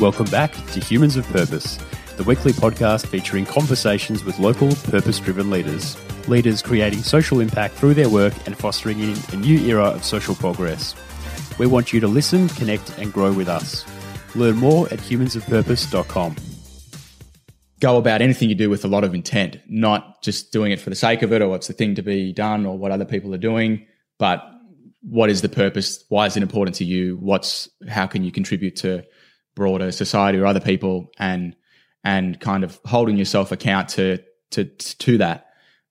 Welcome back to Humans of Purpose, the weekly podcast featuring conversations with local purpose driven leaders. Leaders creating social impact through their work and fostering in a new era of social progress. We want you to listen, connect, and grow with us. Learn more at humansofpurpose.com. Go about anything you do with a lot of intent, not just doing it for the sake of it or what's the thing to be done or what other people are doing, but what is the purpose? Why is it important to you? What's how can you contribute to broader society or other people and and kind of holding yourself account to to to that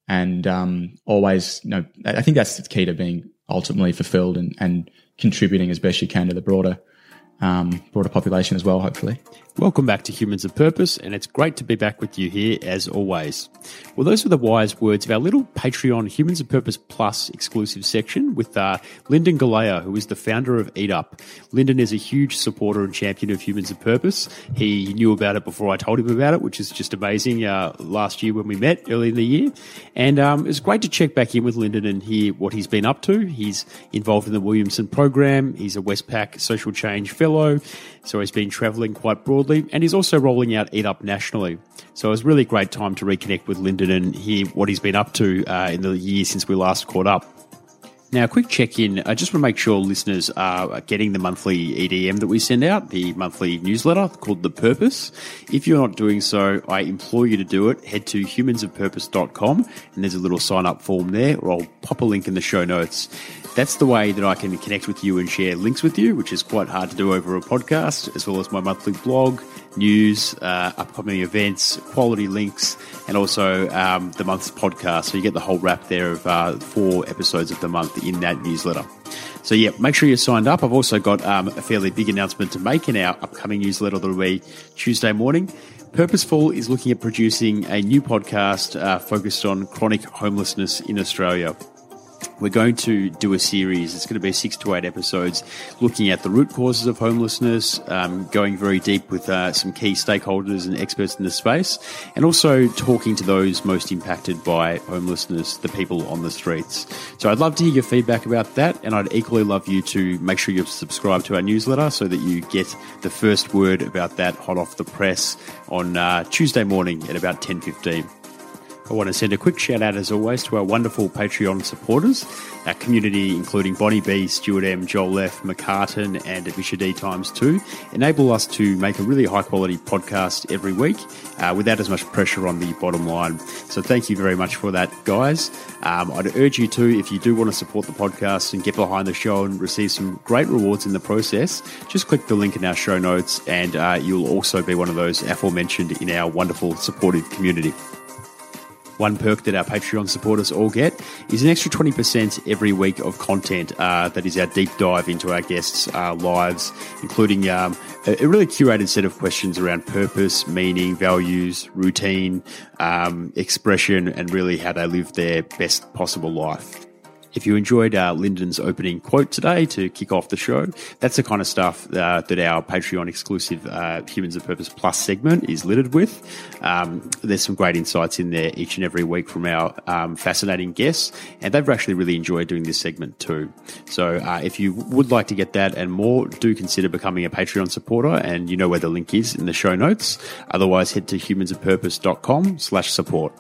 and um, always you know I think that's the key to being ultimately fulfilled and and contributing as best you can to the broader um, broader population as well, hopefully. Welcome back to Humans of Purpose, and it's great to be back with you here as always. Well, those were the wise words of our little Patreon Humans of Purpose Plus exclusive section with uh, Lyndon Galea, who is the founder of Eat Up. Lyndon is a huge supporter and champion of Humans of Purpose. He knew about it before I told him about it, which is just amazing uh, last year when we met early in the year. And um, it's great to check back in with Lyndon and hear what he's been up to. He's involved in the Williamson program, he's a Westpac social change fellow, so he's been traveling quite broadly and he's also rolling out Eat Up nationally. So it was really great time to reconnect with Lyndon and hear what he's been up to uh, in the year since we last caught up. Now, a quick check in. I just want to make sure listeners are getting the monthly EDM that we send out, the monthly newsletter called The Purpose. If you're not doing so, I implore you to do it. Head to humansofpurpose.com and there's a little sign up form there, or I'll pop a link in the show notes. That's the way that I can connect with you and share links with you, which is quite hard to do over a podcast, as well as my monthly blog, news, uh, upcoming events, quality links, and also um, the month's podcast. So you get the whole wrap there of uh, four episodes of the month in that newsletter. So yeah, make sure you're signed up. I've also got um, a fairly big announcement to make in our upcoming newsletter that'll be Tuesday morning. Purposeful is looking at producing a new podcast uh, focused on chronic homelessness in Australia. We're going to do a series. It's going to be six to eight episodes looking at the root causes of homelessness, um, going very deep with uh, some key stakeholders and experts in the space, and also talking to those most impacted by homelessness, the people on the streets. So I'd love to hear your feedback about that, and I'd equally love you to make sure you're subscribed to our newsletter so that you get the first word about that hot off the press on uh, Tuesday morning at about 10.15. I want to send a quick shout out, as always, to our wonderful Patreon supporters, our community, including Bonny B, Stuart M, Joel F, Macartan, and Misha D times two, enable us to make a really high quality podcast every week uh, without as much pressure on the bottom line. So thank you very much for that, guys. Um, I'd urge you to, if you do want to support the podcast and get behind the show and receive some great rewards in the process, just click the link in our show notes, and uh, you'll also be one of those aforementioned in our wonderful supportive community. One perk that our Patreon supporters all get is an extra 20% every week of content uh, that is our deep dive into our guests' uh, lives, including um, a, really curated set of questions around purpose, meaning, values, routine, um, expression, and really how they live their best possible life. If you enjoyed uh, Lyndon's opening quote today to kick off the show, that's the kind of stuff uh, that our Patreon exclusive uh, Humans of Purpose Plus segment is littered with. Um, there's some great insights in there each and every week from our um, fascinating guests, and they've actually really enjoyed doing this segment too. So uh, if you would like to get that and more, do consider becoming a Patreon supporter, and you know where the link is in the show notes. Otherwise, head to humansofpurpose.com slash support.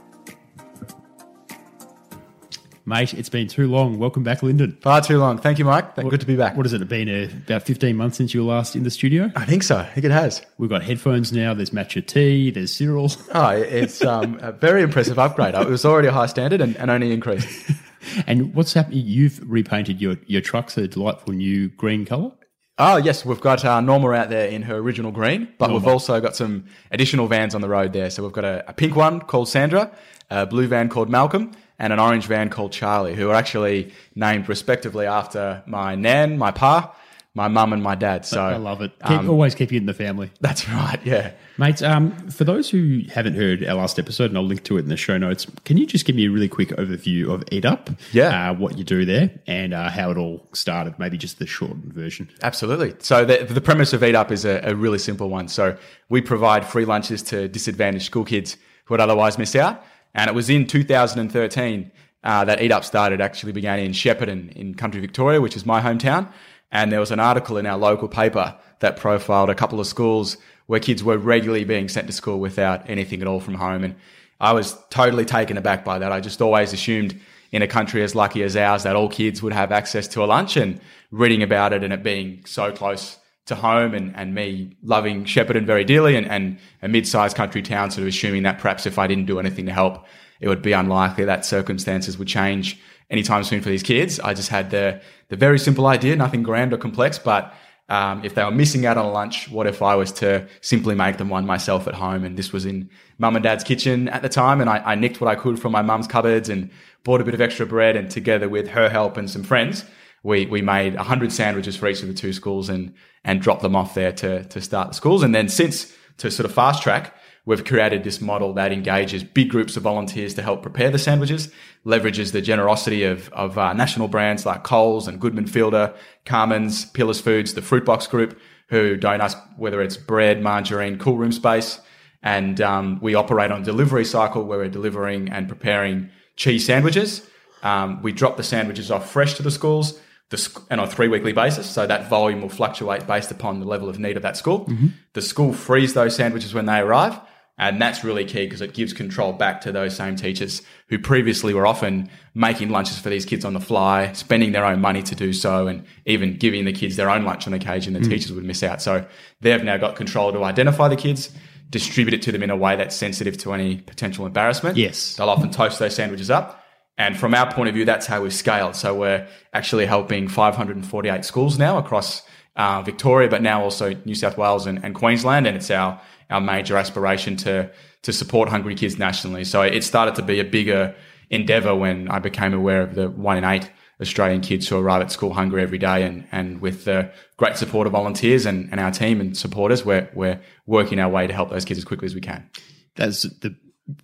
Mate, it's been too long. Welcome back, Lyndon. Far too long. Thank you, Mike. What, Good to be back. What has it been? Uh, about 15 months since you were last in the studio? I think so. I think it has. We've got headphones now. There's matcha tea. There's cereal. Oh, it's um, a very impressive upgrade. It was already a high standard and, and only increased. and what's happening? You've repainted your, your trucks a delightful new green colour. Oh, yes. We've got uh, Norma out there in her original green, but Norma. we've also got some additional vans on the road there. So we've got a, a pink one called Sandra, a blue van called Malcolm, and an orange van called Charlie, who are actually named respectively after my nan, my pa, my mum, and my dad. So I love it. Keep, um, always keep you in the family. That's right. Yeah, mates. Um, for those who haven't heard our last episode, and I'll link to it in the show notes. Can you just give me a really quick overview of Eat Up? Yeah, uh, what you do there and uh, how it all started. Maybe just the shortened version. Absolutely. So the, the premise of Eat Up is a, a really simple one. So we provide free lunches to disadvantaged school kids who would otherwise miss out. And it was in 2013 uh, that Eat Up started, actually began in Shepparton in country Victoria, which is my hometown. And there was an article in our local paper that profiled a couple of schools where kids were regularly being sent to school without anything at all from home. And I was totally taken aback by that. I just always assumed in a country as lucky as ours that all kids would have access to a lunch and reading about it and it being so close to home and, and me loving Shepparton very dearly and, and a mid-sized country town sort of assuming that perhaps if I didn't do anything to help, it would be unlikely that circumstances would change anytime soon for these kids. I just had the, the very simple idea, nothing grand or complex, but um, if they were missing out on lunch, what if I was to simply make them one myself at home? And this was in mum and dad's kitchen at the time. And I, I nicked what I could from my mum's cupboards and bought a bit of extra bread. And together with her help and some friends, we, we made 100 sandwiches for each of the two schools and, and drop them off there to, to start the schools. And then since to sort of fast track, we've created this model that engages big groups of volunteers to help prepare the sandwiches, leverages the generosity of, of uh, national brands like Coles and Goodman Fielder, Carman's, Pillars Foods, the Fruitbox Group, who donate us, whether it's bread, margarine, cool room space. And um, we operate on delivery cycle where we're delivering and preparing cheese sandwiches. Um, we drop the sandwiches off fresh to the schools the, and on a three weekly basis. So that volume will fluctuate based upon the level of need of that school. Mm-hmm. The school frees those sandwiches when they arrive. And that's really key because it gives control back to those same teachers who previously were often making lunches for these kids on the fly, spending their own money to do so, and even giving the kids their own lunch on occasion and the mm. teachers would miss out. So they've now got control to identify the kids, distribute it to them in a way that's sensitive to any potential embarrassment. Yes. They'll often toast those sandwiches up. And from our point of view, that's how we've scaled. So we're actually helping 548 schools now across uh, Victoria, but now also New South Wales and, and Queensland. And it's our our major aspiration to to support hungry kids nationally. So it started to be a bigger endeavor when I became aware of the one in eight Australian kids who arrive at school hungry every day. And, and with the great support of volunteers and, and our team and supporters, we're, we're working our way to help those kids as quickly as we can. That's the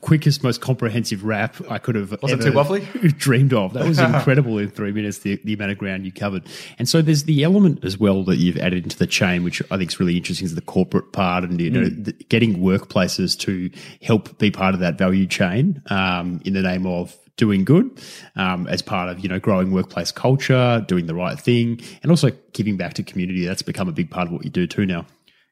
quickest, most comprehensive wrap I could have Wasn't ever too waffly? dreamed of. That was incredible in three minutes, the, the amount of ground you covered. And so there's the element as well that you've added into the chain, which I think is really interesting, is the corporate part and, you know, mm. the, getting workplaces to help be part of that value chain um, in the name of doing good um, as part of you know growing workplace culture, doing the right thing, and also giving back to community. That's become a big part of what you do too now.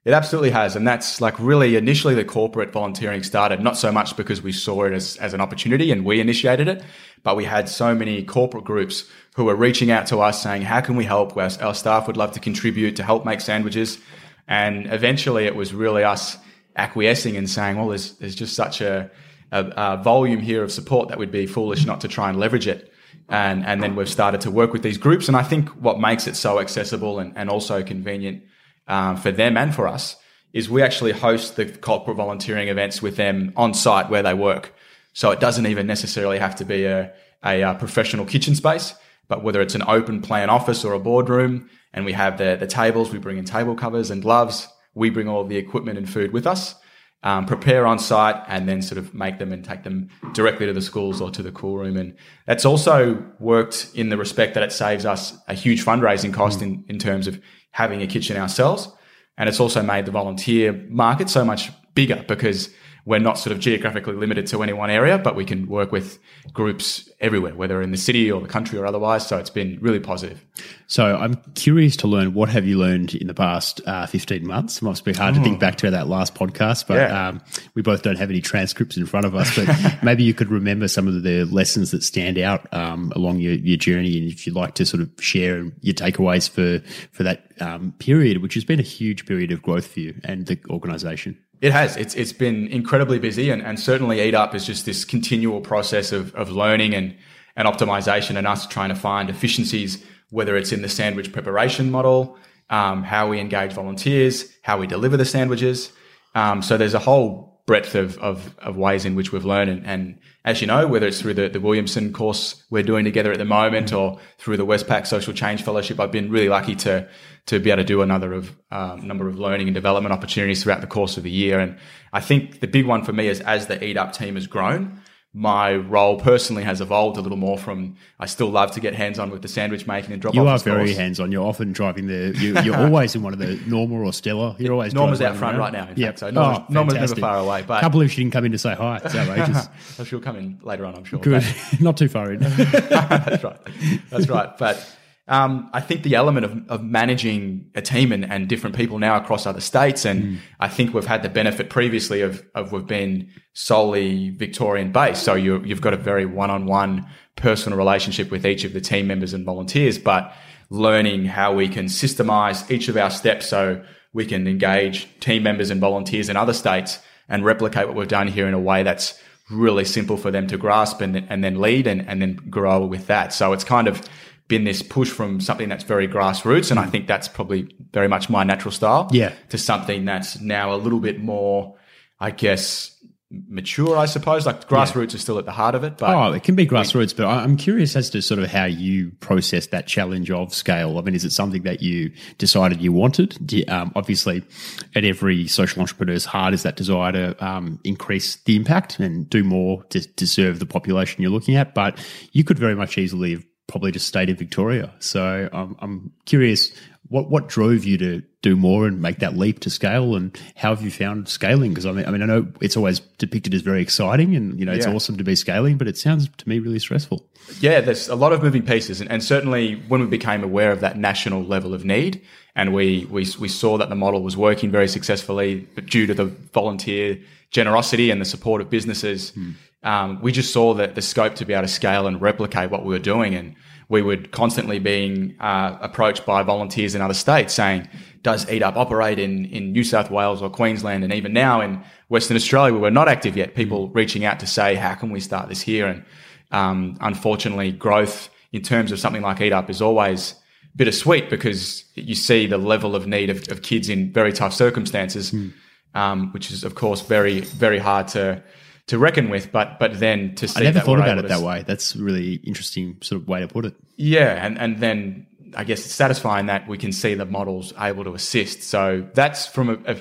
It absolutely has. And that's like really initially the corporate volunteering started, not so much because we saw it as, as an opportunity and we initiated it, but we had so many corporate groups who were reaching out to us saying, how can we help? Our, our staff would love to contribute to help make sandwiches. And eventually it was really us acquiescing and saying, well, there's, there's just such a, a, a volume here of support that would be foolish not to try and leverage it. And, and then we've started to work with these groups. And I think what makes it so accessible and, and also convenient um, for them and for us is we actually host the corporate volunteering events with them on site where they work. So it doesn't even necessarily have to be a, a, a professional kitchen space, but whether it's an open plan office or a boardroom, and we have the, the tables, we bring in table covers and gloves. We bring all the equipment and food with us, um, prepare on site, and then sort of make them and take them directly to the schools or to the cool room. And that's also worked in the respect that it saves us a huge fundraising cost mm. in, in terms of having a kitchen ourselves. And it's also made the volunteer market so much bigger because we're not sort of geographically limited to any one area, but we can work with groups everywhere, whether in the city or the country or otherwise. So it's been really positive. So I'm curious to learn what have you learned in the past uh, 15 months? It must be hard oh. to think back to that last podcast, but yeah. um, we both don't have any transcripts in front of us. But maybe you could remember some of the lessons that stand out um, along your, your journey, and if you'd like to sort of share your takeaways for for that um, period, which has been a huge period of growth for you and the organisation. It has. It's it's been incredibly busy, and, and certainly Eat Up is just this continual process of of learning and and optimization, and us trying to find efficiencies, whether it's in the sandwich preparation model, um, how we engage volunteers, how we deliver the sandwiches. Um, so there's a whole breadth of, of, of ways in which we've learned. And, and, as you know, whether it's through the, the Williamson course we're doing together at the moment or through the Westpac Social Change Fellowship, I've been really lucky to, to be able to do another of, um, number of learning and development opportunities throughout the course of the year. And I think the big one for me is as the Eat Up team has grown, my role personally has evolved a little more from I still love to get hands on with the sandwich making and drop you off. You are very hands on. You're often driving the. You, are always in one of the Norma or Stella. You're always Norma's out front around. right now. Yeah, so Norma's, oh, Norma's never far away. But can't believe she didn't come in to say hi. It's outrageous. she'll come in later on. I'm sure. Good, not too far in. That's right. That's right. But um, I think the element of, of managing a team and, and different people now across other states, and mm. I think we've had the benefit previously of, of we've been solely Victorian based. So you, you've got a very one on one personal relationship with each of the team members and volunteers, but learning how we can systemize each of our steps so we can engage team members and volunteers in other states and replicate what we've done here in a way that's really simple for them to grasp and, and then lead and, and then grow with that. So it's kind of been this push from something that's very grassroots. And I think that's probably very much my natural style. Yeah. To something that's now a little bit more, I guess, mature, I suppose. Like grassroots yeah. is still at the heart of it. But oh, it can be grassroots. But I'm curious as to sort of how you process that challenge of scale. I mean, is it something that you decided you wanted? You, um, obviously, at every social entrepreneur's heart is that desire to um, increase the impact and do more to, to serve the population you're looking at. But you could very much easily have probably just stayed in Victoria. So um, I'm curious what what drove you to do more and make that leap to scale, and how have you found scaling? Because I mean, I mean, I know it's always depicted as very exciting, and you know, it's yeah. awesome to be scaling, but it sounds to me really stressful. Yeah, there's a lot of moving pieces, and, and certainly when we became aware of that national level of need, and we we we saw that the model was working very successfully, due to the volunteer generosity and the support of businesses, hmm. um, we just saw that the scope to be able to scale and replicate what we were doing, and we would constantly being uh, approached by volunteers in other states saying, does Eat Up operate in, in New South Wales or Queensland? And even now in Western Australia, we were not active yet, people mm. reaching out to say, how can we start this here? And um, unfortunately, growth in terms of something like Eat Up is always bittersweet because you see the level of need of, of kids in very tough circumstances, mm. um, which is, of course, very, very hard to to reckon with. But but then to see I never thought about it that way. That's a really interesting sort of way to put it. Yeah, and and then I guess it's satisfying that we can see the models able to assist. So that's from a, a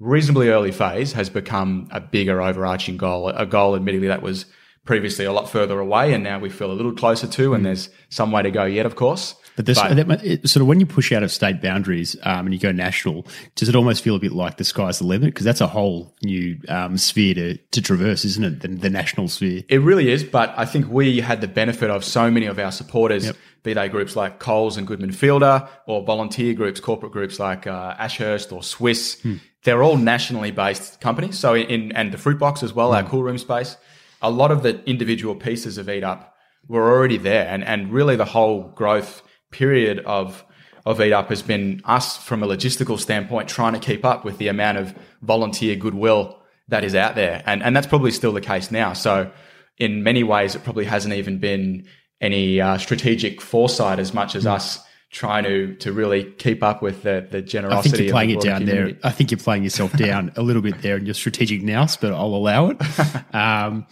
reasonably early phase has become a bigger overarching goal. A goal, admittedly, that was previously a lot further away, and now we feel a little closer to. And mm. there's some way to go yet, of course. But this, but, sort of when you push out of state boundaries um, and you go national, does it almost feel a bit like the sky's the limit? Because that's a whole new um, sphere to, to traverse, isn't it? The, the, national sphere. It really is. But I think we had the benefit of so many of our supporters, yep. be they groups like Coles and Goodman Fielder, or volunteer groups, corporate groups like uh, Ashurst or Swiss. Hmm. They're all nationally based companies. So in and the Fruit Box as well, hmm. our cool room space. A lot of the individual pieces of Eat Up were already there, and and really the whole growth period of of Eat Up has been us from a logistical standpoint trying to keep up with the amount of volunteer goodwill that is out there. And, and that's probably still the case now. So in many ways, it probably hasn't even been any uh, strategic foresight as much as mm. us trying to to really keep up with the the generosity. I think you're playing it down community. there. I think you're playing yourself down a little bit there in your strategic nous, but I'll allow it. Um,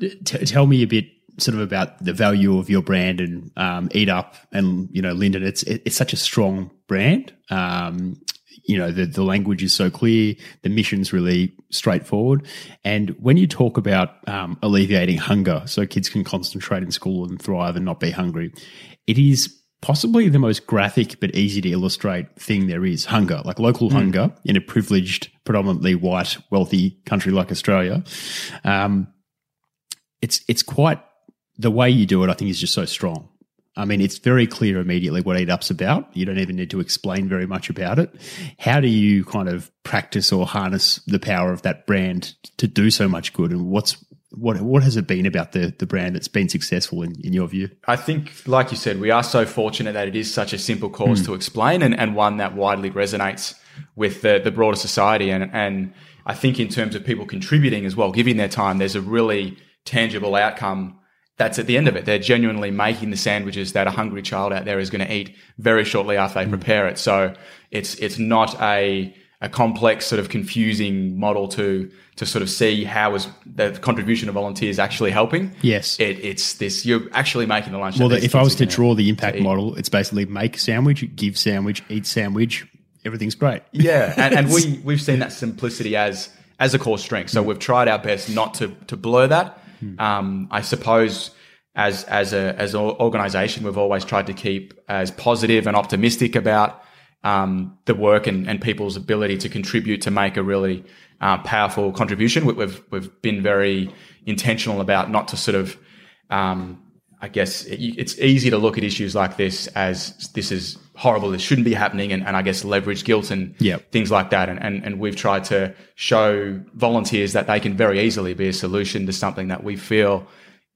t- tell me a bit sort of about the value of your brand and um, Eat Up and you know Lyndon. It's it's such a strong brand. Um, you know the the language is so clear, the mission's really straightforward, and when you talk about um, alleviating hunger, so kids can concentrate in school and thrive and not be hungry, it is possibly the most graphic but easy to illustrate thing there is hunger like local mm. hunger in a privileged predominantly white wealthy country like australia um, it's it's quite the way you do it, I think, is just so strong. I mean, it's very clear immediately what Eat Up's about. You don't even need to explain very much about it. How do you kind of practice or harness the power of that brand to do so much good? And what's what what has it been about the the brand that's been successful in, in your view? I think, like you said, we are so fortunate that it is such a simple cause mm. to explain and, and one that widely resonates with the, the broader society. And and I think in terms of people contributing as well, giving their time, there's a really tangible outcome that's at the end of it. They're genuinely making the sandwiches that a hungry child out there is going to eat very shortly after they mm. prepare it. So it's it's not a a complex sort of confusing model to to sort of see how is the contribution of volunteers actually helping. Yes, it, it's this you're actually making the lunch. Well, if I was to draw the impact model, it's basically make sandwich, give sandwich, eat sandwich. Everything's great. Yeah, and, and we we've seen that simplicity as as a core strength. So mm. we've tried our best not to to blur that Hmm. Um, I suppose as as a as an organization, we've always tried to keep as positive and optimistic about um, the work and, and people's ability to contribute to make a really uh, powerful contribution. We, we've we've been very intentional about not to sort of um, I guess it, it's easy to look at issues like this as this is horrible, this shouldn't be happening, and, and I guess leverage guilt and Yep. things like that. And, and, and we've tried to show volunteers that they can very easily be a solution to something that we feel,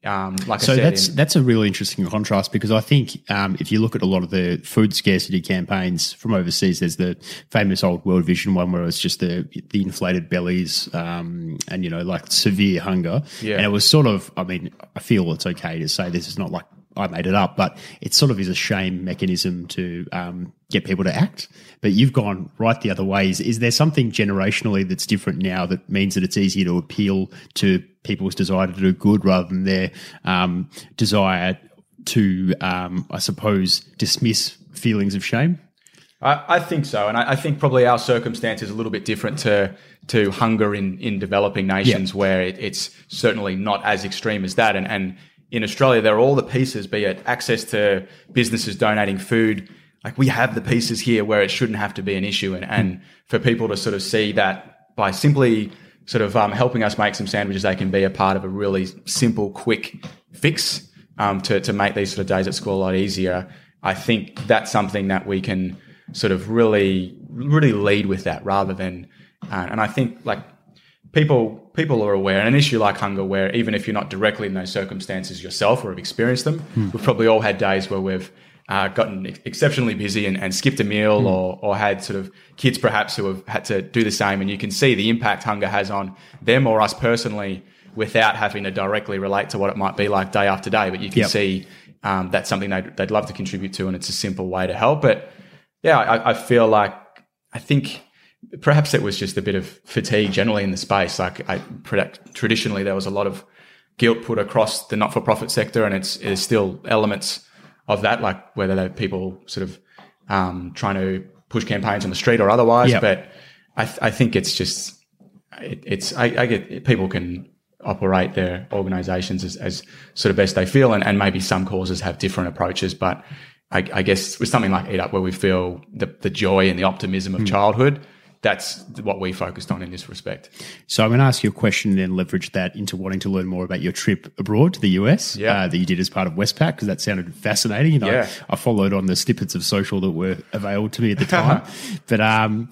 um, like So I said, that's in- that's a really interesting contrast because I think um, if you look at a lot of the food scarcity campaigns from overseas, there's the famous old World Vision one where it's just the the inflated bellies um, and you know like severe hunger, Yeah. and it was sort of. I mean, I feel it's okay to say this is not like I made it up, but it sort of is a shame mechanism to um, get people to act. But you've gone right the other way. Is, is there something generationally that's different now that means that it's easier to appeal to people's desire to do good rather than their um, desire to, um, I suppose, dismiss feelings of shame? I, I think so, and I, I think probably our circumstance is a little bit different to to hunger in in developing nations, where it, it's certainly not as extreme as that. And and in Australia, there are all the pieces, be it access to businesses donating food. Like we have the pieces here where it shouldn't have to be an issue, and and for people to sort of see that by simply sort of um, helping us make some sandwiches, they can be a part of a really simple, quick fix um, to to make these sort of days at school a lot easier. I think that's something that we can sort of really really lead with that rather than uh, and I think like people people are aware and an issue like hunger where even if you're not directly in those circumstances yourself or have experienced them we've probably all had days where we've uh, gotten ex- exceptionally busy and, and skipped a meal or, or had sort of kids perhaps who have had to do the same and you can see the impact hunger has on them or us personally without having to directly relate to what it might be like day after day. But you can Yep. see um, that's something they'd, they'd love to contribute to and it's a simple way to help. But yeah I, I feel like I think perhaps it was just a bit of fatigue generally in the space. Like I predict, traditionally, there was a lot of guilt put across the not-for-profit sector, and it's there's still elements of that, like whether they're people sort of um, trying to push campaigns on the street or otherwise. Yeah. But I, th- I think it's just it, it's I, I get people can operate their organisations as, as sort of best they feel, and, and maybe some causes have different approaches, but. I, I guess with something like Eat Up, where we feel the, the joy and the optimism of childhood, that's what we focused on in this respect. So I'm going to ask you a question and then leverage that into wanting to learn more about your trip abroad to the US Yeah. uh, that you did as part of Westpac because that sounded fascinating. And Yeah. I, I followed on the snippets of social that were available to me at the time. but um,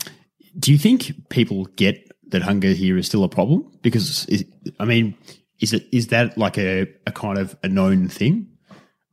do you think people get that hunger here is still a problem? Because is, I mean, is it is that like a, a kind of a known thing?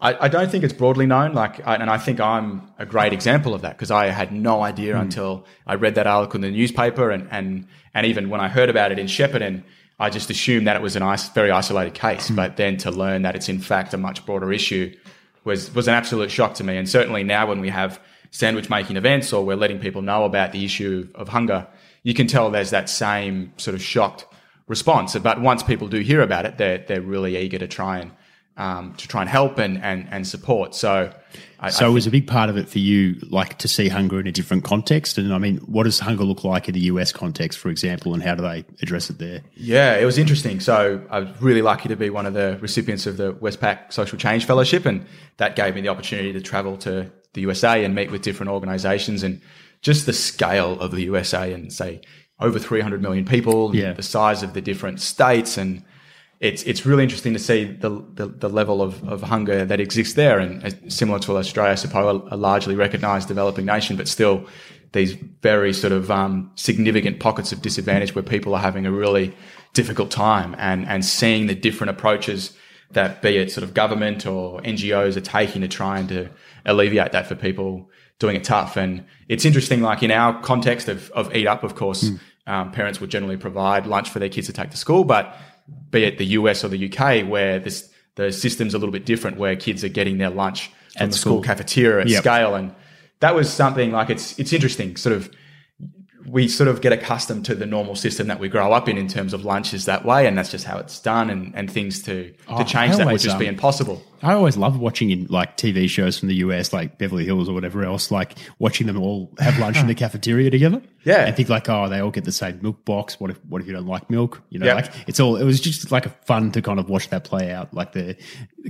I, I don't think it's broadly known, like, I, and I think I'm a great example of that because I had no idea hmm. until I read that article in the newspaper, and and and even when I heard about it in Shepparton, I just assumed that it was a very isolated case. Hmm. But then to learn that it's in fact a much broader issue was was an absolute shock to me. And certainly now when we have sandwich making events or we're letting people know about the issue of hunger, you can tell there's that same sort of shocked response. But once people do hear about it, they're they're really eager to try and um, to try and help and and, and support. So, I, So I it was a big part of it for you, like to see hunger in a different context. And I mean, what does hunger look like in the US context, for example, and how do they address it there? Yeah, it was interesting. So I was really lucky to be one of the recipients of the Westpac Social Change Fellowship, and that gave me the opportunity to travel to the USA and meet with different organizations and just the scale of the USA and say over 300 million people, Yeah. the size of the different states and it's it's really interesting to see the the, the level of, of hunger that exists there, and similar to Australia, I suppose, a largely recognised developing nation, but still these very sort of um, significant pockets of disadvantage where people are having a really difficult time, and and seeing the different approaches that be it sort of government or NGOs are taking to trying to alleviate that for people doing it tough. And it's interesting, like in our context of, of Eat Up, of course, um, parents would generally provide lunch for their kids to take to school, but be it the US or the UK, where this, the system's a little bit different, where kids are getting their lunch from At the school school. cafeteria at Yep. scale. And that was something like it's, it's interesting, sort of, we sort of get accustomed to the normal system that we grow up in in terms of lunches that way, and that's just how it's done, and, and things to, Oh, to change that would just be impossible. I always love watching in like TV shows from the US, like Beverly Hills or whatever else, like watching them all have lunch in the cafeteria together. Yeah. And think like, oh, they all get the same milk box. What if, what if you don't like milk? You know, like it's all, it was just like a fun to kind of watch that play out, like the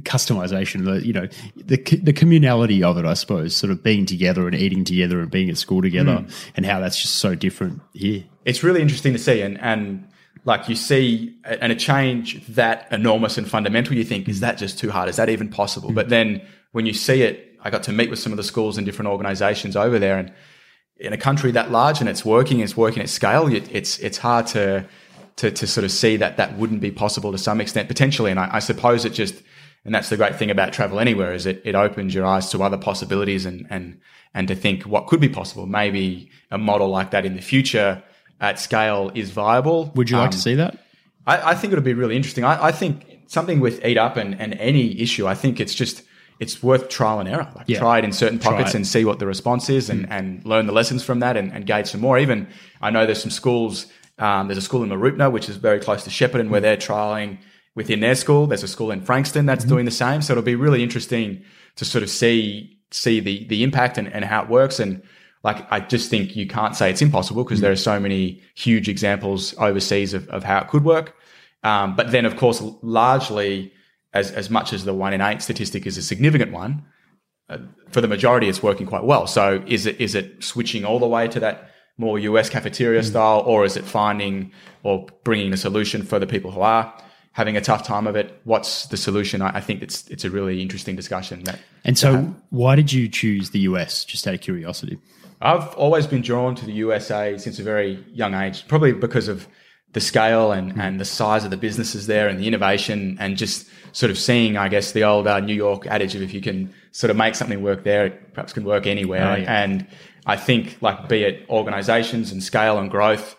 customization, the, you know, the, the communality of it, I suppose, sort of being together and eating together and being at school together Hmm. and how that's just so different here. it's really interesting to see and and like you see a- and a change that enormous and fundamental, you think, is that just too hard? Is that even possible? Mm. But then when you see it, I got to meet with some of the schools and different organizations over there and in a country that large and it's working, it's working at scale, it, it's, it's hard to, to, to sort of see that that wouldn't be possible to some extent potentially. And I, I suppose it just, and that's the great thing about travel anywhere is it, it opens your eyes to other possibilities and, and, and to think what could be possible. Maybe a model like that in the future at scale is viable. Would you like Um, to see that? I, I think it'll be really interesting. I, I think something with Eat Up and, and any issue, I think it's just it's worth trial and error. Like Yeah. try it in certain pockets and see what the response is, and, and learn the lessons from that, and, and gauge some more. Even I know there's some schools. Um, there's a school in Mooroopna, which is very close to Shepparton, where they're trialing within their school. There's a school in Frankston that's doing the same. So it'll be really interesting to sort of see see the the impact and, and how it works. And like I just think you can't say it's impossible because there are so many huge examples overseas of, of how it could work. Um, but then, of course, largely, as as much as the one in eight statistic is a significant one, uh, for the majority, it's working quite well. So, is it is it switching all the way to that more US cafeteria style, or is it finding or bringing a solution for the people who are having a tough time of it? What's the solution? I, I think it's it's a really interesting discussion. That And so, why did you choose the US? Just out of curiosity. I've always been drawn to the USA since a very young age, probably because of the scale and, and the size of the businesses there and the innovation and just sort of seeing, I guess, the old uh, New York adage of if you can sort of make something work there, it perhaps can work anywhere. Oh, yeah. And I think, like, be it organizations and scale and growth,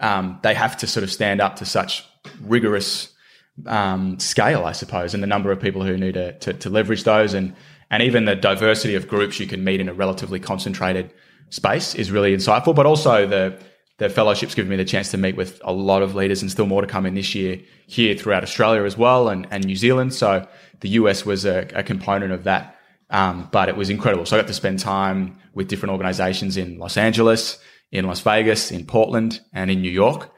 um, they have to sort of stand up to such rigorous um, scale, I suppose, and the number of people who need to, to, to leverage those, and and even the diversity of groups you can meet in a relatively concentrated space is really insightful. But also the the fellowship's given me the chance to meet with a lot of leaders, and still more to come in this year here throughout Australia as well, and and New Zealand. So the US was a, a component of that. Um, but it was incredible. So I got to spend time with different organizations in Los Angeles, in Las Vegas, in Portland, and in New York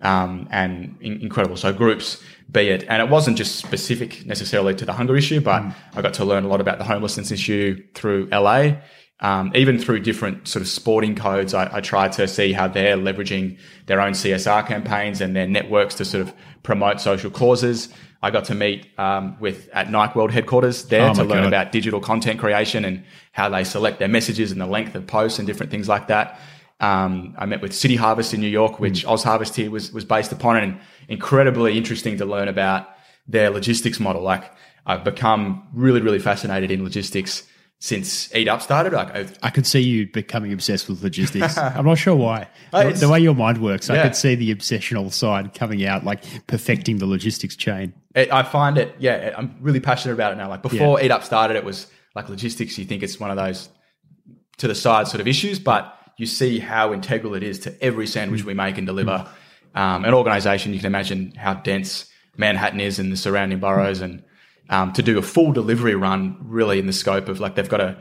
um, and in- incredible. So groups, be it, and it wasn't just specific necessarily to the hunger issue, but I got to learn a lot about the homelessness issue through LA. Um, even through different sort of sporting codes, I, I tried to see how they're leveraging their own CSR campaigns and their networks to sort of promote social causes. I got to meet um, with at Nike World headquarters there Oh to learn God. about digital content creation and how they select their messages and the length of posts and different things like that. Um, I met with City Harvest in New York, which OzHarvest here was was based upon, and incredibly interesting to learn about their logistics model. Like I've become really, really fascinated in logistics since Eat Up started. Like I've, I could see you becoming obsessed with logistics. I'm not sure why. The, the way your mind works, I could see the obsessional side coming out, like perfecting the logistics chain. it, I find it, yeah, I'm really passionate about it now. Like before Eat Up started, it was like logistics. You think it's one of those to the side sort of issues, but you see how integral it is to every sandwich we make and deliver. Um, an organization, you can imagine how dense Manhattan is and the surrounding boroughs, and um, to do a full delivery run, really in the scope of like they've got a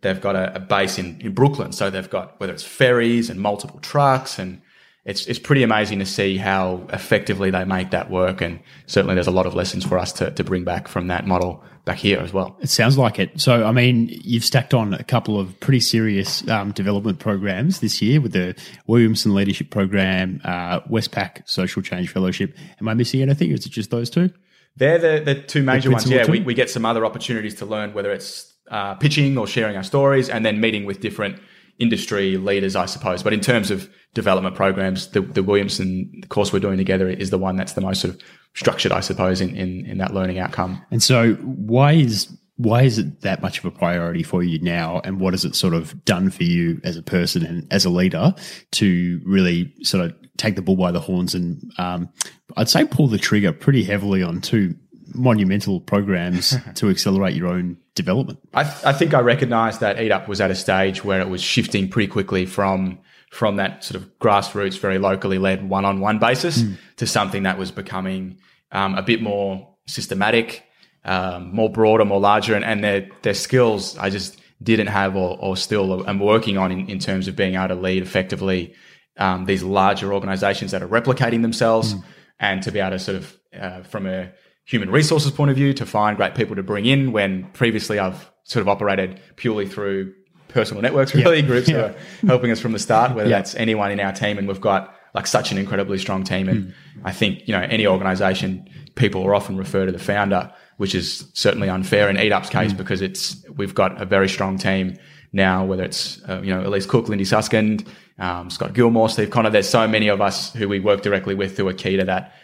they've got a, a base in, in Brooklyn, so they've got whether it's ferries and multiple trucks and it's it's pretty amazing to see how effectively they make that work, and certainly there's a lot of lessons for us to to bring back from that model back here as well. It sounds like it. So, I mean, you've stacked on a couple of pretty serious um, development programs this year with the Williamson Leadership Program, uh, Westpac Social Change Fellowship. Am I missing anything? Is it just those two? They're the, the two major ones. Yeah, we, we get some other opportunities to learn, whether it's uh, pitching or sharing our stories, and then meeting with different industry leaders, I suppose. But in terms of development programs, the, the Williamson course we're doing together is the one that's the most sort of structured, I suppose, in, in, in that learning outcome. And so, why is why is it that much of a priority for you now? And what has it sort of done for you as a person and as a leader to really sort of take the bull by the horns and um, I'd say pull the trigger pretty heavily on two monumental programs to accelerate your own development? I, th- I think I recognised that Eat Up was at a stage where it was shifting pretty quickly from from that sort of grassroots, very locally led one on one basis to something that was becoming um, a bit more systematic, um, more broader, more larger, and, and their their skills I just didn't have or, or still am working on in, in terms of being able to lead effectively um, these larger organizations that are replicating themselves and to be able to sort of uh, from a human resources point of view to find great people to bring in when previously I've sort of operated purely through personal networks, really groups Yeah. who are helping us from the start, whether Yeah. that's anyone in our team. And we've got like such an incredibly strong team. And I think, you know, any organization, people will often refer to the founder, which is certainly unfair in Eat Up's case because it's, we've got a very strong team now, whether it's, uh, you know, Elise Cook, Lindy Suskind, um, Scott Gilmore, Steve Connor. There's so many of us who we work directly with who are key to that,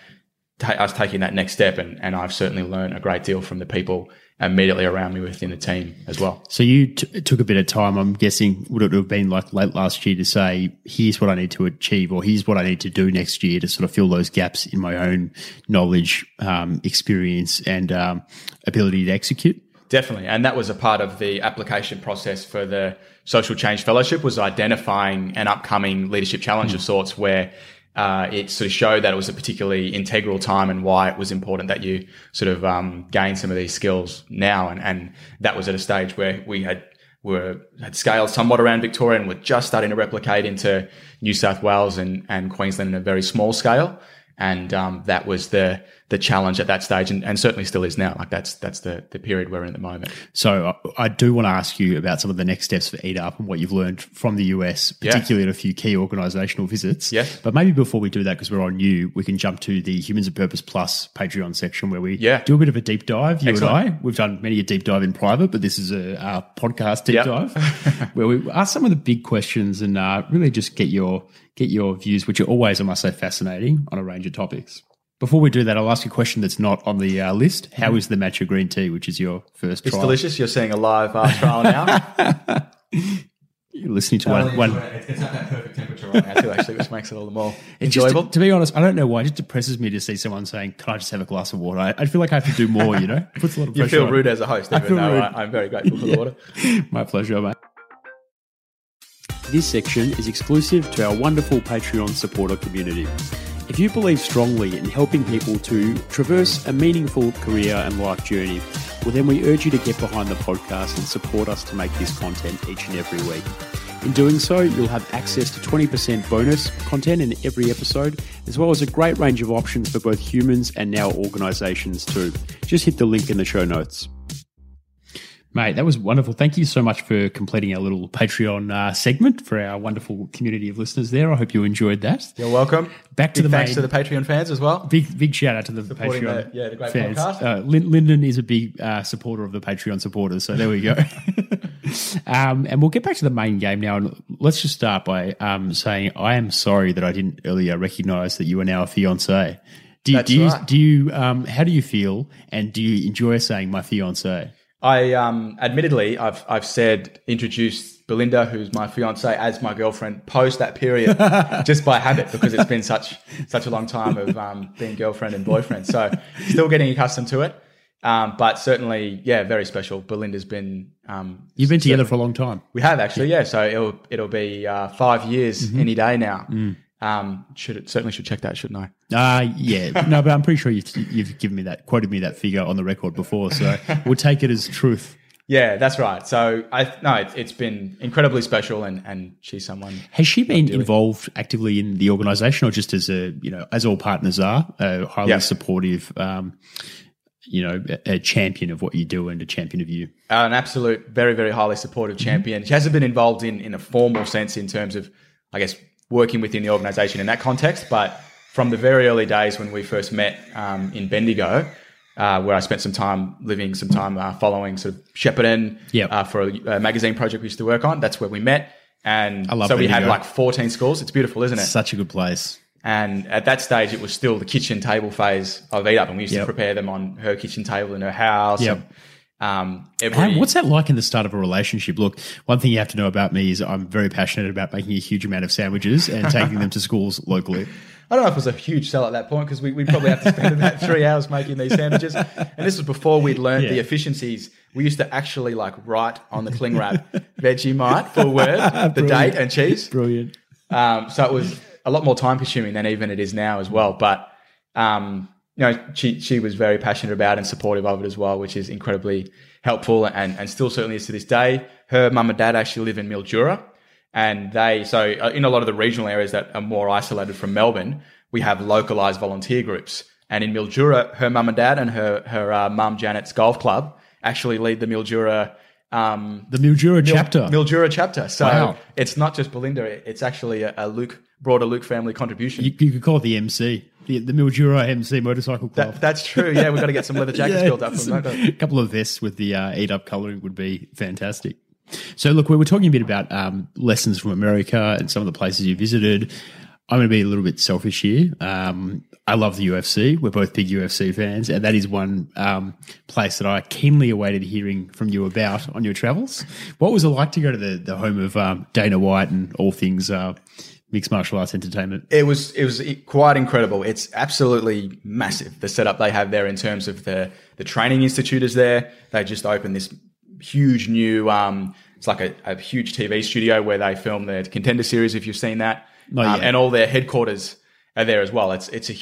ta- us taking that next step. And, and I've certainly learned a great deal from the people immediately around me within the team as well. So you t- took a bit of time. I'm guessing would it have been like late last year to say, "Here's what I need to achieve," or "Here's what I need to do next year to sort of fill those gaps in my own knowledge, um, experience, and um, ability to execute." Definitely, and that was a part of the application process for the social change fellowship was identifying an upcoming leadership challenge of sorts where uh, it sort of showed that it was a particularly integral time and why it was important that you sort of um, gain some of these skills now. And, and that was at a stage where we had were had scaled somewhat around Victoria and were just starting to replicate into New South Wales and, and Queensland in a very small scale. And um, that was the the challenge at that stage, and, and certainly still is now. Like that's that's the the period we're in at the moment. So I, I do want to ask you about some of the next steps for Eat Up and what you've learned from the US, particularly at a few key organisational visits. Yeah. But maybe before we do that, because we're on you, we can jump to the Humans of Purpose Plus Patreon section where we Yeah. do a bit of a deep dive. You Excellent. and I, we've done many a deep dive in private, but this is a, a podcast deep Yep. dive where we ask some of the big questions and uh, really just get your get your views, which are always, I must say, fascinating on a range of topics. Before we do that, I'll ask you a question that's not on the uh, list. How is the matcha green tea, which is your first It's trial? delicious. You're seeing a live uh, trial now. You're listening to one. one It's at that perfect temperature right now too, actually, which makes it all the more It just- enjoyable. to be honest, I don't know why. It just depresses me to see someone saying, "Can I just have a glass of water?" I, I feel like I have to do more. You know, It puts a lot of pressure. you pressure. feel on. rude as a host, even feel though rude. I, I'm very grateful for the water. My pleasure, mate. This section is exclusive to our wonderful Patreon supporter community. If you believe strongly in helping people to traverse a meaningful career and life journey, well, then we urge you to get behind the podcast and support us to make this content each and every week. In doing so, you'll have access to 20% bonus content in every episode, as well as a great range of options for both humans and now organizations too. Just hit the link in the show notes. Mate, that was wonderful. Thank you so much for completing our little Patreon uh, segment for our wonderful community of listeners there. I hope you enjoyed that. You're welcome. Back to Big the thanks main- to the Patreon fans as well. Big big shout out to the Supporting Patreon the- yeah, the great fans. podcast. Uh, Lin- Lyndon is a big uh, supporter of the Patreon supporters, so there we go. um, and we'll get back to the main game now. And let's just start by um, saying I am sorry that I didn't earlier recognise that you are now a fiance. Do you, That's do you, right. do you um, how do you feel, and do you enjoy saying my fiance? I um, admittedly, I've I've said introduced Belinda, who's my fiance, as my girlfriend post that period, just by habit because it's been such such a long time of um, being girlfriend and boyfriend. So still getting accustomed to it, um, but certainly, yeah, very special. Belinda's been um, You've been together for a long time. we have actually, yeah. So it'll it'll be uh, five years any day now. Um, should it certainly should check that, shouldn't I? Uh, yeah. No, but I'm pretty sure you've, you've given me that, quoted me that figure on the record before. So we'll take it as truth. Yeah, that's right. So I no, it, it's been incredibly special, and and she's someone Has she been involved actively in the organisation, or just as a you know, as all partners are, a highly Yeah. supportive, um, you know, a, a champion of what you do and a champion of you? an absolute, very, very highly supportive champion. She hasn't been involved in in a formal sense in terms of, I guess, working within the organisation in that context. But from the very early days when we first met um, in Bendigo, uh, where I spent some time living, some time uh, following sort of Shepparton Yep. uh, for a, a magazine project we used to work on. That's where we met. And so we had like 14 schools. It's beautiful, isn't it? Such a good place. And at that stage, it was still the kitchen table phase of Eat Up, and we used Yep. to prepare them on her kitchen table in her house. Yep. And, um, every, what's that like in the start of a relationship? Look, one thing you have to know about me is I'm very passionate about making a huge amount of sandwiches and taking them to schools locally. I don't know if it was a huge sell at that point because we, we'd probably have to spend about three hours making these sandwiches. And this was before we'd learned the efficiencies. We used to actually like write on the cling wrap Vegemite, full word, the Brilliant. date and cheese. Brilliant. Um, so it was a lot more time consuming than even it is now as well. But um, you know, she she was very passionate about and supportive of it as well, which is incredibly helpful and and still certainly is to this day. Her mum and dad actually live in Mildura, and they so uh, in a lot of the regional areas that are more isolated from Melbourne, we have localized volunteer groups. And in Mildura, her mum and dad and her her uh, mum Janet's golf club actually lead the Mildura. Um, The Mildura chapter. Mildura chapter. So Wow. it's not just Belinda; it's actually a, a Luke broader Luke family contribution. You, you could call it the MC, the, the Mildura MC Motorcycle Club. That, that's true. Yeah, we've got to get some leather jackets built up. That. A couple of vests with the uh, eat up colouring would be fantastic. So, look, we were talking a bit about um, lessons from America and some of the places you visited. I'm going to be a little bit selfish here. Um, I love the UFC. We're both big UFC fans, and that is one um, place that I keenly awaited hearing from you about on your travels. What was it like to go to the, the home of um, Dana White and all things uh, mixed martial arts entertainment? It was it was quite incredible. It's absolutely massive the setup they have there in terms of the the training institute is there. They just opened this huge new. Um, it's like a, a huge TV studio where they film their contender series. If you've seen that, um, and all their headquarters are there as well. It's it's a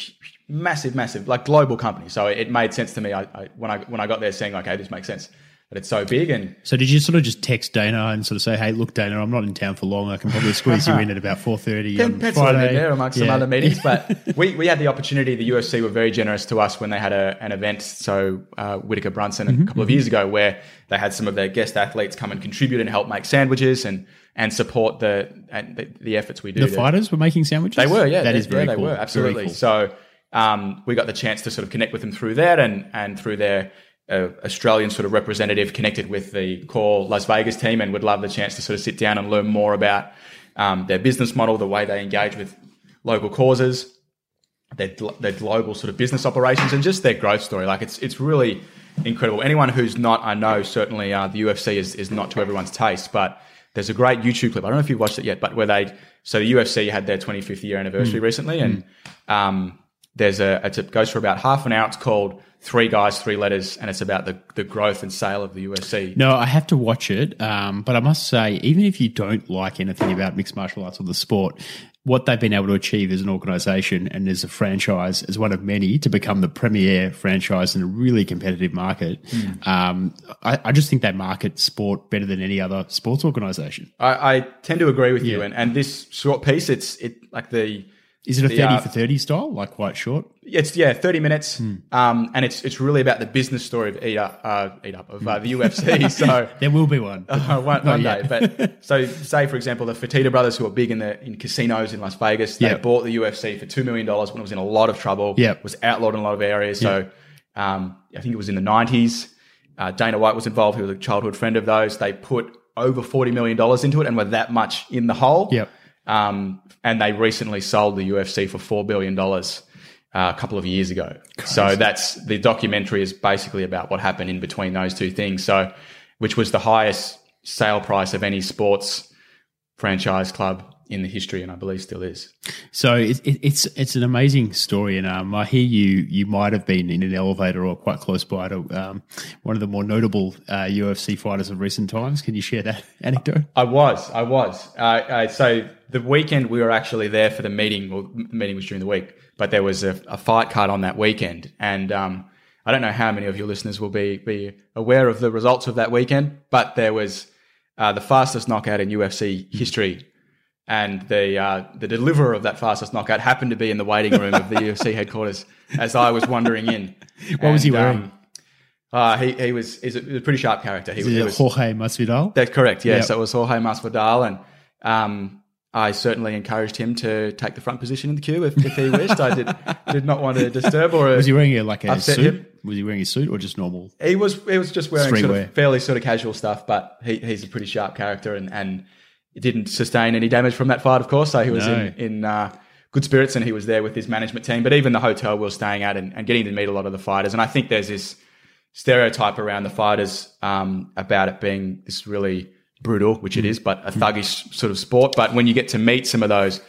massive, massive, like global company. So it made sense to me. I, I, when I when I got there, saying, okay, this makes sense. But it's so big, and so did you sort of just text Dana and sort of say, "Hey, look, Dana, I'm not in town for long. I can probably squeeze you in at about four thirty on Friday." In there amongst yeah. some other meetings, but we, we had the opportunity. The UFC were very generous to us when they had a, an event. So uh, Whittaker Brunson mm-hmm. a couple of years ago, where they had some of their guest athletes come and contribute and help make sandwiches and and support the the, the efforts we do. The to, fighters were making sandwiches. They were, yeah. That is very yeah, cool. They were absolutely. Cool. So um, we got the chance to sort of connect with them through that and and through their uh, Australian sort of representative connected with the core Las Vegas team and would love the chance to sort of sit down and learn more about um, their business model, the way they engage with local causes, their, their global sort of business operations, and just their growth story. Like it's it's really incredible. Anyone who's not, I know certainly uh, the UFC is is not to everyone's taste, but there's a great YouTube clip. I don't know if you've watched it yet, but where they so the UFC had their 25th year anniversary mm. recently, and mm. um, there's a it goes for about half an hour. It's called Three Guys, Three Letters, and it's about the the growth and sale of the UFC. No, I have to watch it, um, but I must say, even if you don't like anything about mixed martial arts or the sport, what they've been able to achieve as an organization and as a franchise, as one of many, to become the premier franchise in a really competitive market. Mm. Um, I, I, just think they market sport better than any other sports organization. I, I tend to agree with yeah. you, and and this short piece, it's it like the is it a the, thirty uh, for thirty style, like quite short? It's yeah, thirty minutes, hmm. um, and it's it's really about the business story of eat up, uh, eat up of uh, the UFC. So there will be one, uh, one, one day. But so say for example, the Fertitta brothers, who are big in the in casinos in Las Vegas, they yep. bought the UFC for two million dollars when it was in a lot of trouble. Yeah, was outlawed in a lot of areas. Yep. So um, I think it was in the nineties. Uh, Dana White was involved, who was a childhood friend of those. They put over forty million dollars into it, and were that much in the hole. Yep. Um, and they recently sold the UFC for $4 billion uh, a couple of years ago. Crazy. So that's the documentary is basically about what happened in between those two things. So, which was the highest sale price of any sports franchise club in the history, and I believe still is. So it, it, it's it's an amazing story, and um, I hear you you might have been in an elevator or quite close by to um, one of the more notable uh, UFC fighters of recent times. Can you share that anecdote? I was, I was. Uh, uh, so the weekend we were actually there for the meeting. Well, the meeting was during the week, but there was a, a fight card on that weekend, and um, I don't know how many of your listeners will be be aware of the results of that weekend, but there was uh, the fastest knockout in UFC history and the uh, the deliverer of that fastest knockout happened to be in the waiting room of the UFC headquarters as I was wandering in. What and, was he wearing? Um, uh, he he was he's a, he's a pretty sharp character. He, he was Jorge Masvidal. That's correct. Yeah, yep. so it was Jorge Masvidal, and um, I certainly encouraged him to take the front position in the queue if, if he wished. I did did not want to disturb or was he wearing a, like a suit? Him. Was he wearing a suit or just normal? He was. He was just wearing sort of fairly sort of casual stuff, but he, he's a pretty sharp character and and didn't sustain any damage from that fight, of course. So he was no. in, in uh, good spirits and he was there with his management team. But even the hotel we were staying at and, and, getting to meet a lot of the fighters. And I think there's this stereotype around the fighters um, about it being this really brutal, which it mm. but a thuggish sort of sport. But when you get to meet some of those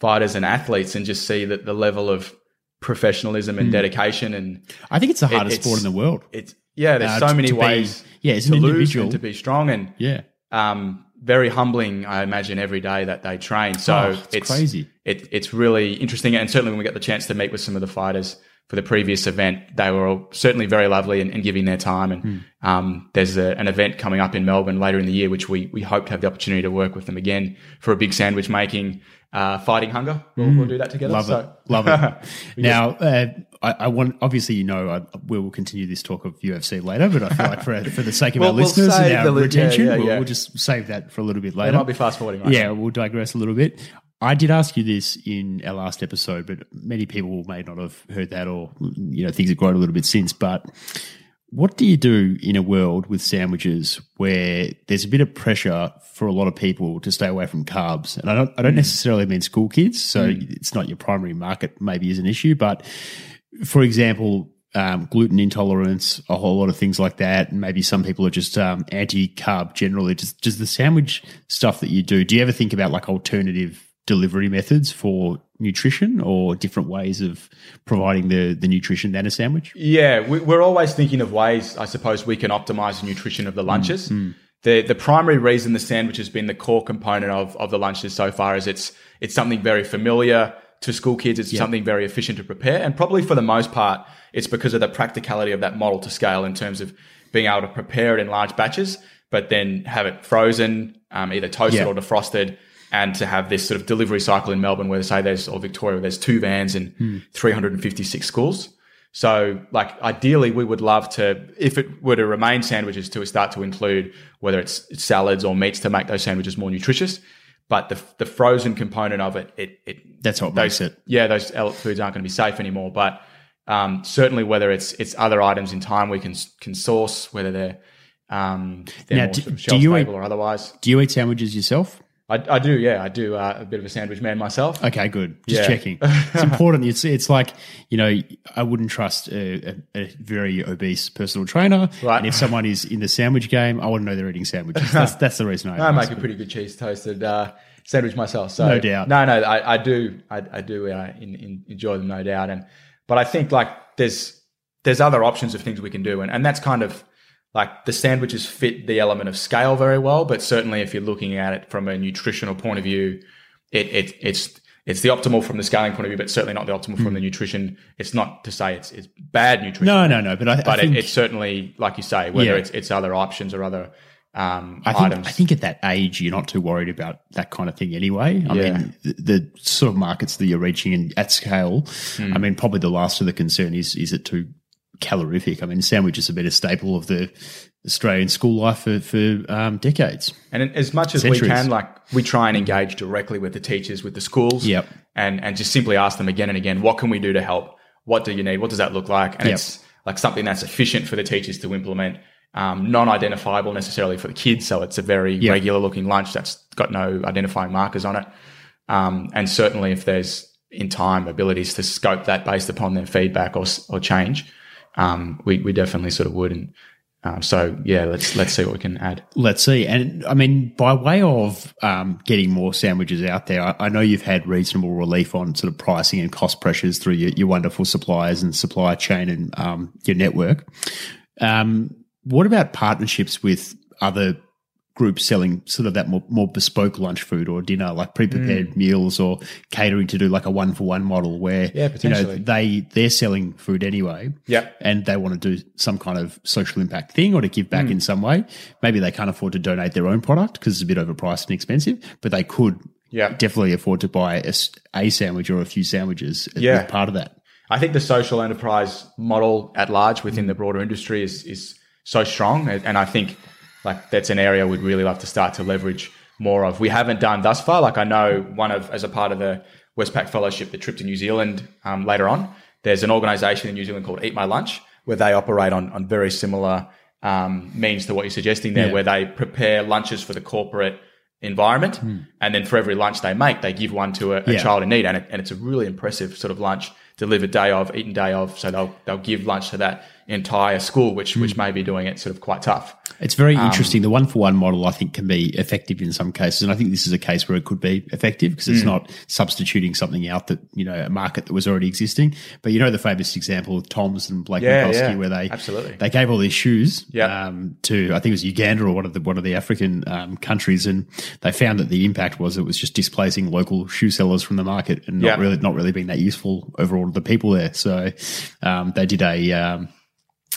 fighters and athletes and just see that the level of professionalism and mm. dedication and I think it's the hardest it, sport in the world. It's yeah, there's uh, so many ways. Be, yeah, as an individual to be strong and yeah. Um, very humbling, I imagine, every day that they train. So oh, it's, it's, crazy. It, it's really interesting. And certainly when we get the chance to meet with some of the fighters for the previous event, they were all certainly very lovely and, and giving their time. And mm. um, there's a, an event coming up in Melbourne later in the year, which we, we hope to have the opportunity to work with them again for a big sandwich making uh, fighting hunger. We'll, mm. we'll, do that together. Love so. it. Love it. now, uh, I, I, want obviously you know I, we will continue this talk of UFC later, but I feel like for for the sake of well, our we'll listeners and our the, retention, yeah, yeah, yeah. We'll, we'll, just save that for a little bit later. It might be fast forwarding. Right yeah, we'll digress a little bit. I did ask you this in our last episode, but many people may not have heard that, or you know, things have grown a little bit since. But what do you do in a world with sandwiches where there's a bit of pressure for a lot of people to stay away from carbs? And I don't, I don't hmm. necessarily mean school kids, so hmm. it's not your primary market. Maybe is an issue, but for example, um, gluten intolerance, a whole lot of things like that. And maybe some people are just um, anti carb generally. Just, does the sandwich stuff that you do, do you ever think about like alternative delivery methods for nutrition or different ways of providing the, the nutrition than a sandwich? Yeah, we, we're always thinking of ways, I suppose, we can optimize the nutrition of the lunches. The, the primary reason the sandwich has been the core component of, of the lunches so far is it's it's something very familiar to school kids. It's something very efficient to prepare, and probably for the most part, it's because of the practicality of that model to scale in terms of being able to prepare it in large batches, but then have it frozen, um, either toasted Yeah. or defrosted, and to have this sort of delivery cycle in Melbourne, where say there's or Victoria, where there's two vans and 356 schools. So, like, ideally, we would love to, if it were to remain sandwiches, to start to include whether it's salads or meats to make those sandwiches more nutritious. But the the frozen component of it, it it That's what those makes it. yeah those foods aren't going to be safe anymore. But um, certainly, whether it's it's other items in time we can can source, whether they're um, they're Now, do- sort of do shelf you eat- or otherwise. Do you eat sandwiches yourself? I, I do, yeah, I do uh, a bit of a sandwich man myself. Okay, good. Just Yeah. checking. It's important. It's it's like you know I wouldn't trust a, a, a very obese personal trainer, Right. and if someone is in the sandwich game, I want to know they're eating sandwiches. That's that's the reason I. I make a pretty good cheese toasted uh, sandwich myself. So No doubt. No, no, I, I do, I, I do uh, in, in, enjoy them, no doubt. And but I think like there's there's other options of things we can do, and and that's kind of like the sandwiches fit the element of scale very well. But certainly, if you're looking at it from a nutritional point of view, it, it it's it's the optimal from the scaling point of view, but certainly not the optimal from the nutrition. It's not to say it's it's bad nutrition, No, no, no. But I, but I think it, it's certainly like you say, whether Yeah. it's it's other options or other um, I think, items. I think at that age, you're not too worried about that kind of thing anyway. I Yeah. mean, the, the sort of markets that you're reaching in, at scale, Hmm. I mean, probably the last of the concern is, is it too calorific? I mean, sandwiches have been a staple of the Australian school life for, for um, decades. And as much as Centuries. we can, like we try and engage directly with the teachers, with the schools, Yep. and and just simply ask them again and again, what can we do to help? What do you need? What does that look like? And Yep. it's like something that's efficient for the teachers to implement, um, non-identifiable necessarily for the kids. So it's a very Yep. regular looking lunch that's got no identifying markers on it. Um, and certainly, if there's in time abilities to scope that based upon their feedback or or change, um, we we definitely sort of would. And um, so yeah, let's let's see what we can add. Let's see. And I mean, by way of um, getting more sandwiches out there, I, I know you've had reasonable relief on sort of pricing and cost pressures through your, your wonderful suppliers and supply chain and um, your network. Um, what about partnerships with other groups selling sort of that more, more bespoke lunch food or dinner, like pre-prepared mm. meals or catering to do like a one-for-one model where Yeah, you know potentially. they they're selling food anyway Yep. and they want to do some kind of social impact thing or to give back mm. in some way. Maybe they can't afford to donate their own product because it's a bit overpriced and expensive, but they could Yeah. definitely afford to buy a, a sandwich or a few sandwiches Yeah. as part of that. I think the social enterprise model at large within mm. the broader industry is is so strong, and and I think like that's an area we'd really love to start to leverage more of. We haven't done thus far. Like I know one of as a part of the Westpac Fellowship, the trip to New Zealand um, later on. There's an organisation in New Zealand called Eat My Lunch, where they operate on on very similar um, means to what you're suggesting there, Yeah. where they prepare lunches for the corporate environment, and then for every lunch they make, they give one to a, a. Yeah. child in need, and, it, and it's a really impressive sort of lunch delivered day of, eaten day of. So they'll they'll give lunch to that entire school, which Hmm. which may be doing it sort of quite tough. It's very Um, interesting. The one for one model, I think, can be effective in some cases. And I think this is a case where it could be effective because it's Hmm. not substituting something out that, you know, a market that was already existing. But you know, the famous example of Tom's and Blake Yeah, Mycoskie, yeah. where they, Absolutely. they gave all these shoes, Yeah. um, to, I think it was Uganda or one of the, one of the African, um, countries. And they found that the impact was it was just displacing local shoe sellers from the market and not really, not really being that useful overall to the people there. So, um, they did a, um,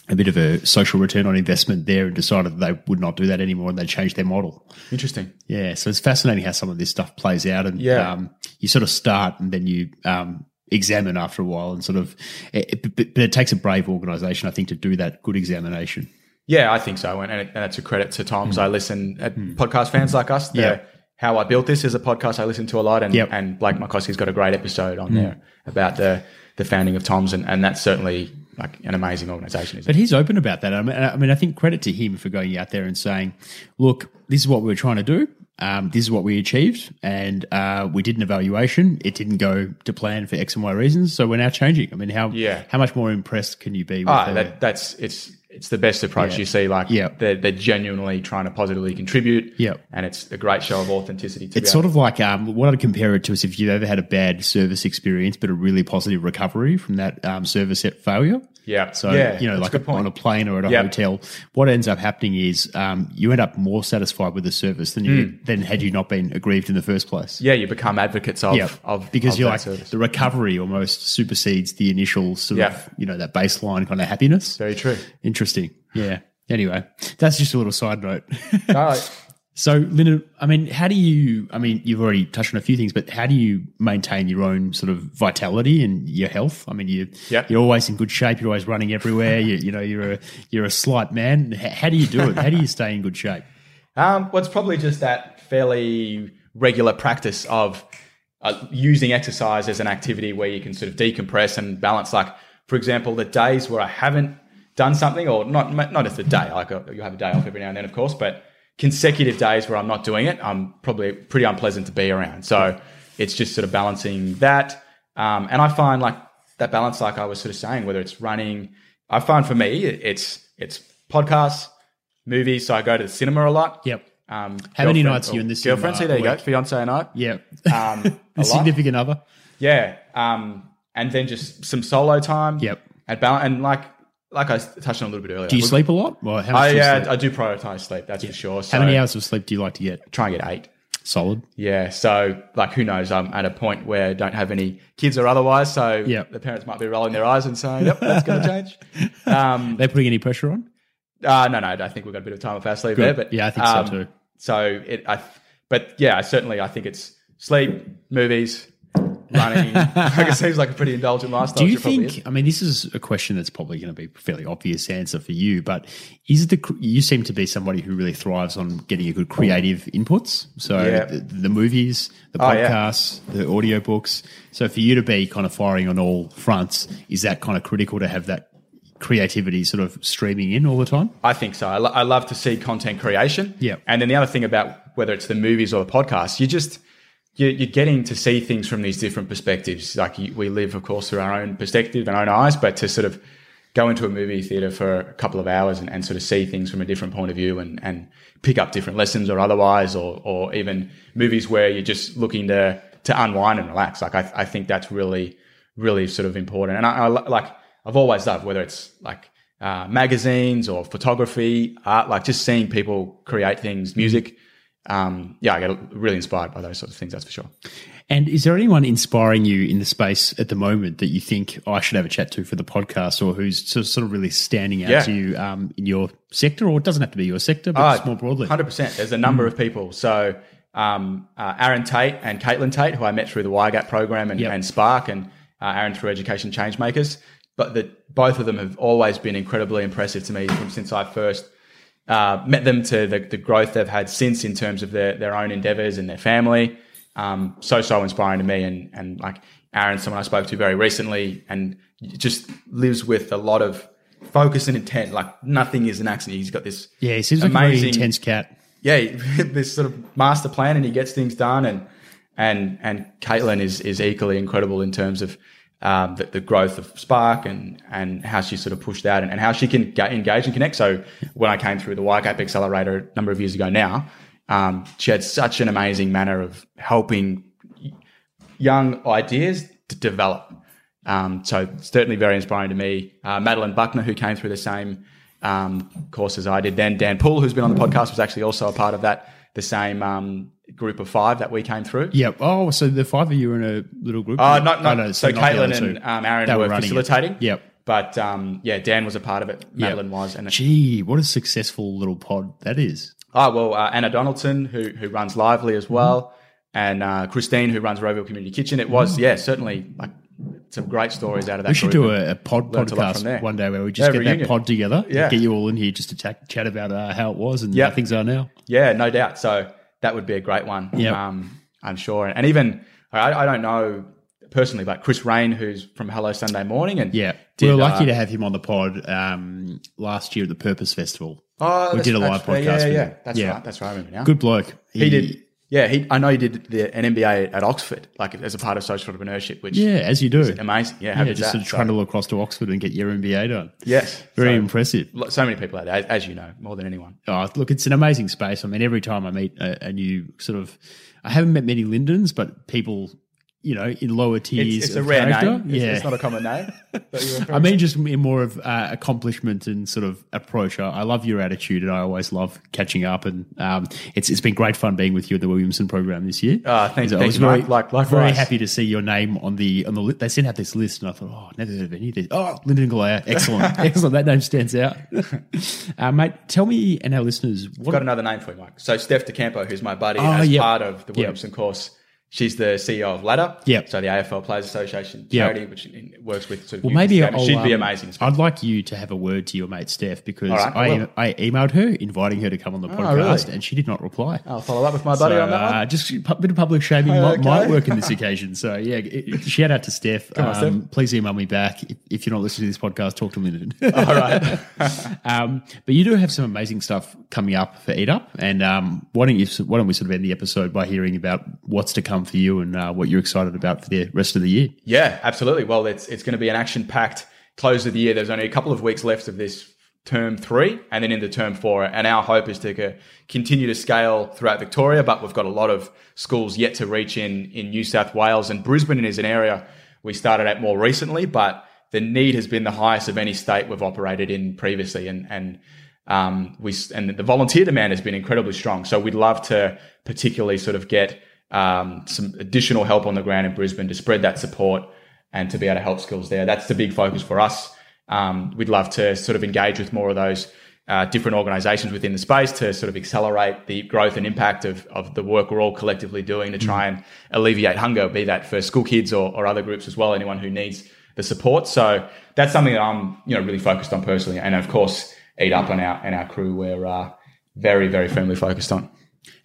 a bit of a social return on investment there and decided that they would not do that anymore and they changed their model. Interesting. Yeah. So it's fascinating how some of this stuff plays out and Yeah. um, you sort of start and then you um, examine after a while and sort of, it, it- but, it takes a brave organization, I think, to do that good examination. Yeah, I think so, and, and, it, and it's a credit to Tom's. Hmm. I listen at podcast fans like us. They're how I built this is a podcast I listen to a lot, and Yep. and Blake Mycoskie's got a great episode on there about the the founding of Tom's, and, and that's certainly like an amazing organization. But it? he's open about that. I mean, I mean, I think credit to him for going out there and saying, "Look, this is what we were trying to do. Um, this is what we achieved, and uh, we did an evaluation. It didn't go to plan for X and Y reasons, so we're now changing. I mean, how Yeah. how much more impressed can you be? With Ah, that, that's it's it's the best approach Yeah. you see. Like Yeah. they're, they're genuinely trying to positively contribute. Yeah. and it's a great show of authenticity. To It's sort of like um, what I'd compare it to is if you've ever had a bad service experience, but a really positive recovery from that um, service set failure. Yeah. So Yeah, you know, like a on a plane or at a Yep. hotel, what ends up happening is um, you end up more satisfied with the service than you than had you not been aggrieved in the first place. Yeah, you become advocates of Yeah, of because of you're like service. the recovery almost supersedes the initial sort Yeah. of you know that baseline kind of happiness. very true. Interesting. Yeah. Anyway, that's just a little side note. No, So, Lyndon, I mean, how do you? I mean, you've already touched on a few things, but how do you maintain your own sort of vitality and your health? I mean, you Yep. you're always in good shape. You're always running everywhere. you, you know, you're a you're a slight man. How do you do it? How do you stay in good shape? Um, well, it's probably just that fairly regular practice of uh, using exercise as an activity where you can sort of decompress and balance. Like, for example, the days where I haven't done something, or not not just a day, like uh, you have a day off every now and then, of course, but consecutive days where I'm not doing it, I'm probably pretty unpleasant to be around. So it's just sort of balancing that. Um, and I find like that balance, like I was sort of saying, whether it's running, I find for me, it's it's podcasts, movies. So I go to the cinema a lot. Yep. Um, How many nights are you in this? Girlfriend, see, there you go. Fiance and I. Yeah. Um, a the lot. significant other. Yeah. Um, and then just some solo time. Yep. And, bal- and like, like I touched on a little bit earlier. Do you sleep a lot? Well, I, yeah, sleep? I do prioritize sleep. That's for sure. So How many hours of sleep do you like to get? Try and get eight. Solid. Yeah. So, like, who knows? I'm at a point where I don't have any kids or otherwise. So, Yep. the parents might be rolling their eyes and saying, "Yep, that's going to change." Um, They putting any pressure on? uh, no, no, I think we've got a bit of time off our sleep there. But Yeah, I think so um, too. So it, I, but yeah, I certainly, I think it's sleep, movies, running. like it seems like a pretty indulgent lifestyle. Do you which it probably think? I mean, this is a question that's probably going to be a fairly obvious answer for you, but is the you seem to be somebody who really thrives on getting a good creative inputs. So Yeah. the, the movies, the Oh, yeah. podcasts, the audiobooks. So for you to be kind of firing on all fronts, is that kind of critical to have that creativity sort of streaming in all the time? I think so. I, lo- I love to see content creation. Yeah. And then the other thing about whether it's the movies or the podcast, you just you're, you're getting to see things from these different perspectives. Like you, we live, of course, through our own perspective and our own eyes, but to sort of go into a movie theater for a couple of hours and, and sort of see things from a different point of view and, and pick up different lessons or otherwise, or, or even movies where you're just looking to to unwind and relax. Like I, I think that's really, really sort of important. And I, I like I've always loved whether it's like uh, magazines or photography, art, like just seeing people create things, music. Um, yeah, I get really inspired by those sorts of things. That's for sure. And is there anyone inspiring you in the space at the moment that you think oh, I should have a chat to for the podcast, or who's sort of, really standing out Yeah. to you um, in your sector, or it doesn't have to be your sector, but just more broadly? Hundred percent. There's a number of people. So um, uh, Aaron Tate and Caitlin Tate, who I met through the YGAP program and, Yep. and Spark, and uh, Aaron through Education Changemakers. But the, both of them have always been incredibly impressive to me from since I first uh, met them to the, the growth they've had since in terms of their, their own endeavors and their family. Um, so, so inspiring to me. And, and like Aaron, someone I spoke to very recently and just lives with a lot of focus and intent. Like nothing is an accident. He's got this yeah, he seems like a very amazing- intense cat. yeah, this sort of master plan and he gets things done and and and Caitlin is is equally incredible in terms of um, the, the growth of Spark and and how she sort of pushed that and, and how she can get, engage and connect. So when I came through the YGAP Accelerator a number of years ago now, um, she had such an amazing manner of helping young ideas to develop. Um, so certainly very inspiring to me. Uh, Madeline Buckner, who came through the same um, course as I did. Then Dan Poole, who's been on the podcast, was actually also a part of that, the same um, group of five that we came through. Yeah. Oh, so the five of you are in a little group? Uh, not, not, Oh, no, so, not Caitlin and um, Aaron were, were running it. facilitating. Yep. But um, yeah, Dan was a part of it. Madeline was. And Gee, what a successful little pod that is. Oh well, uh, Anna Donaldson, who who runs Lively as well, and uh, Christine, who runs Roeville Community Kitchen. It was yeah, certainly like some great stories out of that. We should do a, a pod podcast one day where we just Yeah, get reunion. that pod together, Yeah. get you all in here just to chat, chat about uh, how it was and Yeah. how things are now. Yeah, no doubt. So that would be a great one. Um, I'm sure. And even I, I don't know personally, but Chris Raine, who's from Hello Sunday Morning, and Yeah. did, we were lucky uh, to have him on the pod um, last year at the Purpose Festival. Oh, we did a live podcast Yeah, yeah, him. that's Yeah. right. That's right. I remember now. Good bloke. He did. Yeah, he. I know he did the, an MBA at Oxford, like as a part of social entrepreneurship, which Yeah, as you do. is amazing. Yeah, Yeah, just that? sort of So- trundle across to Oxford and get your MBA done. Yes, Very so, impressive. so many people out there, as, as you know, more than anyone. Oh, look, it's an amazing space. I mean, every time I meet a, a new sort of, I haven't met many Lyndons, but people, you know, in lower tiers. It's, it's a rare character. name. It's, Yeah. it's not a common name. I mean, just in more of uh, accomplishment and sort of approach. I, I love your attitude, and I always love catching up. And um, it's it's been great fun being with you at the Williamson program this year. Ah, thank- I thank was you, very, Mark. Like- very happy to see your name on the on the list. They sent out this list, and I thought, oh, never heard of any of this. Oh, Lyndon Galea, excellent, excellent. That name stands out. uh, mate, tell me and our listeners what got another name for you, Mike. So Steph DeCampo, who's my buddy, Oh, as yep. part of the Williamson course, she's the CEO of Ladder. Yep. So the AFL Players Association Yep. charity, which in- works with sort of Well, maybe I'll, she'd be um, amazing. I'd like you to have a word to your mate Steph because right, I I, emailed her inviting her to come on the podcast, really? and she did not reply. I'll follow up with my buddy So, on that one. uh, just a bit of public shaming Oh, might, okay. might work in this occasion. So yeah, it- it- shout out to Steph. on, Um, Steph. Please email me back if, if you're not listening to this podcast. Talk to Lyndon. All right. um, but you do have some amazing stuff coming up for Eat Up, and um, why don't you why don't we sort of end the episode by hearing about what's to come for you and uh, what you're excited about for the rest of the year? Yeah, absolutely. Well, it's it's going to be an action packed close of the year. There's only a couple of weeks left of this term three, and then into term four. And our hope is to co- continue to scale throughout Victoria, but we've got a lot of schools yet to reach in in New South Wales and Brisbane is an area we started at more recently, but the need has been the highest of any state we've operated in previously, and and um, we and the volunteer demand has been incredibly strong. So we'd love to particularly sort of get um, some additional help on the ground in Brisbane to spread that support and to be able to help schools there. That's the big focus for us. Um, we'd love to sort of engage with more of those uh, different organisations within the space to sort of accelerate the growth and impact of, of the work we're all collectively doing to try and alleviate hunger, be that for school kids or, or other groups as well, anyone who needs the support. So that's something that I'm you know really focused on personally, and of course, Eat Up and our and our crew we're uh, very very firmly focused on.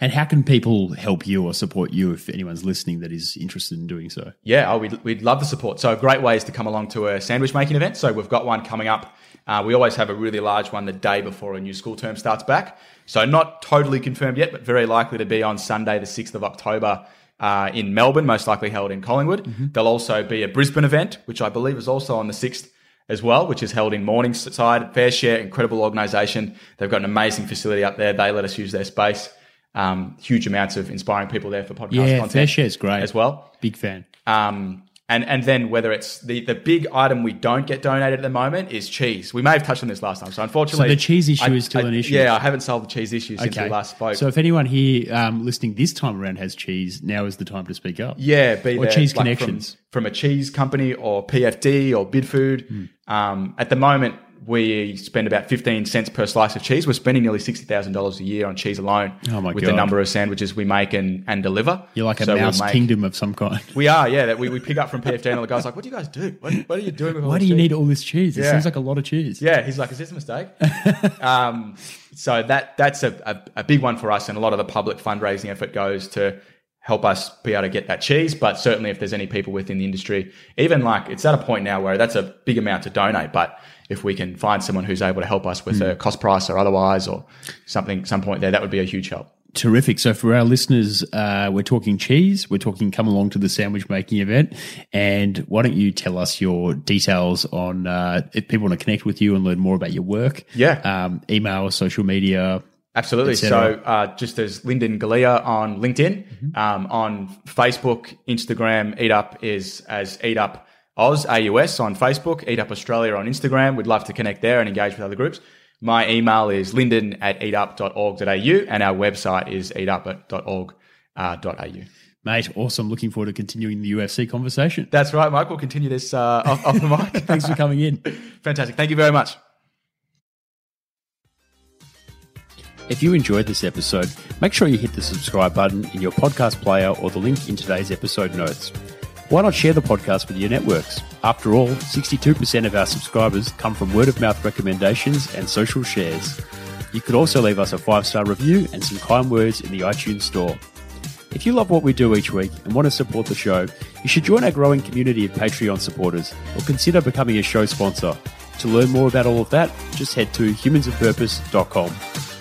And how can people help you or support you if anyone's listening that is interested in doing so? Yeah, oh, we'd, we'd love the support. So, a great way is to come along to a sandwich making event. So, we've got one coming up. Uh, we always have a really large one the day before a new school term starts back. So, not totally confirmed yet, but very likely to be on Sunday, the 6th of October uh, in Melbourne, most likely held in Collingwood. There'll also be a Brisbane event, which I believe is also on the 6th as well, which is held in Morningside. FareShare, incredible organisation. They've got an amazing facility up there. They let us use their space. Um, huge amounts of inspiring people there for podcast content. Yeah, content FareShare's great. as well. Big fan. Um, and and then whether it's the the big item we don't get donated at the moment is cheese. We may have touched on this last time. So unfortunately, So the cheese issue I- is still I- an issue? Yeah, I haven't solved the cheese issue since we last spoke. So if anyone here um, listening this time around has cheese, now is the time to speak up. yeah, be Or there, cheese like, connections. from, from a cheese company or PFD or Bidfood. Hmm. Um, at the moment, we spend about fifteen cents per slice of cheese. We're spending nearly sixty thousand dollars a year on cheese alone. Oh with God. the number of sandwiches we make and, and deliver. You're like a So we'll mouse make- kingdom of some kind. We are, yeah. That we, we pick up from PFD and the guy's like, "What do you guys do? What, what are you doing with all Why do you cheese?" need all this cheese? It Yeah. seems like a lot of cheese. Yeah, he's like, is this a mistake? um, so that that's a, a, a big one for us, and a lot of the public fundraising effort goes to help us be able to get that cheese. But certainly, if there's any people within the industry, even like it's at a point now where that's a big amount to donate, but if we can find someone who's able to help us with a cost price or otherwise, or something, some point there, that would be a huge help. Terrific. So for our listeners, uh, we're talking cheese. We're talking come along to the sandwich making event. And why don't you tell us your details on uh, if people want to connect with you and learn more about your work? Yeah. Um, email, social media. Absolutely. So, uh, just as Lyndon Galea on LinkedIn, um, on Facebook, Instagram, Eat Up is as Eat Up Oz, AUS on Facebook, Eat Up Australia on Instagram. We'd love to connect there and engage with other groups. My email is lyndon at eatup.org.au and our website is eatup.org.au. Mate, awesome. Looking forward to continuing the UFC conversation. That's right, Mike. We'll continue this uh, off, off the mic. Thanks for coming in. Fantastic. Thank you very much. If you enjoyed this episode, make sure you hit the subscribe button in your podcast player or the link in today's episode notes. Why not share the podcast with your networks? After all, 62% of our subscribers come from word of mouth recommendations and social shares. You could also leave us a five star review and some kind words in the iTunes store. If you love what we do each week and want to support the show, you should join our growing community of Patreon supporters or consider becoming a show sponsor. To learn more about all of that, just head to humansofpurpose.com.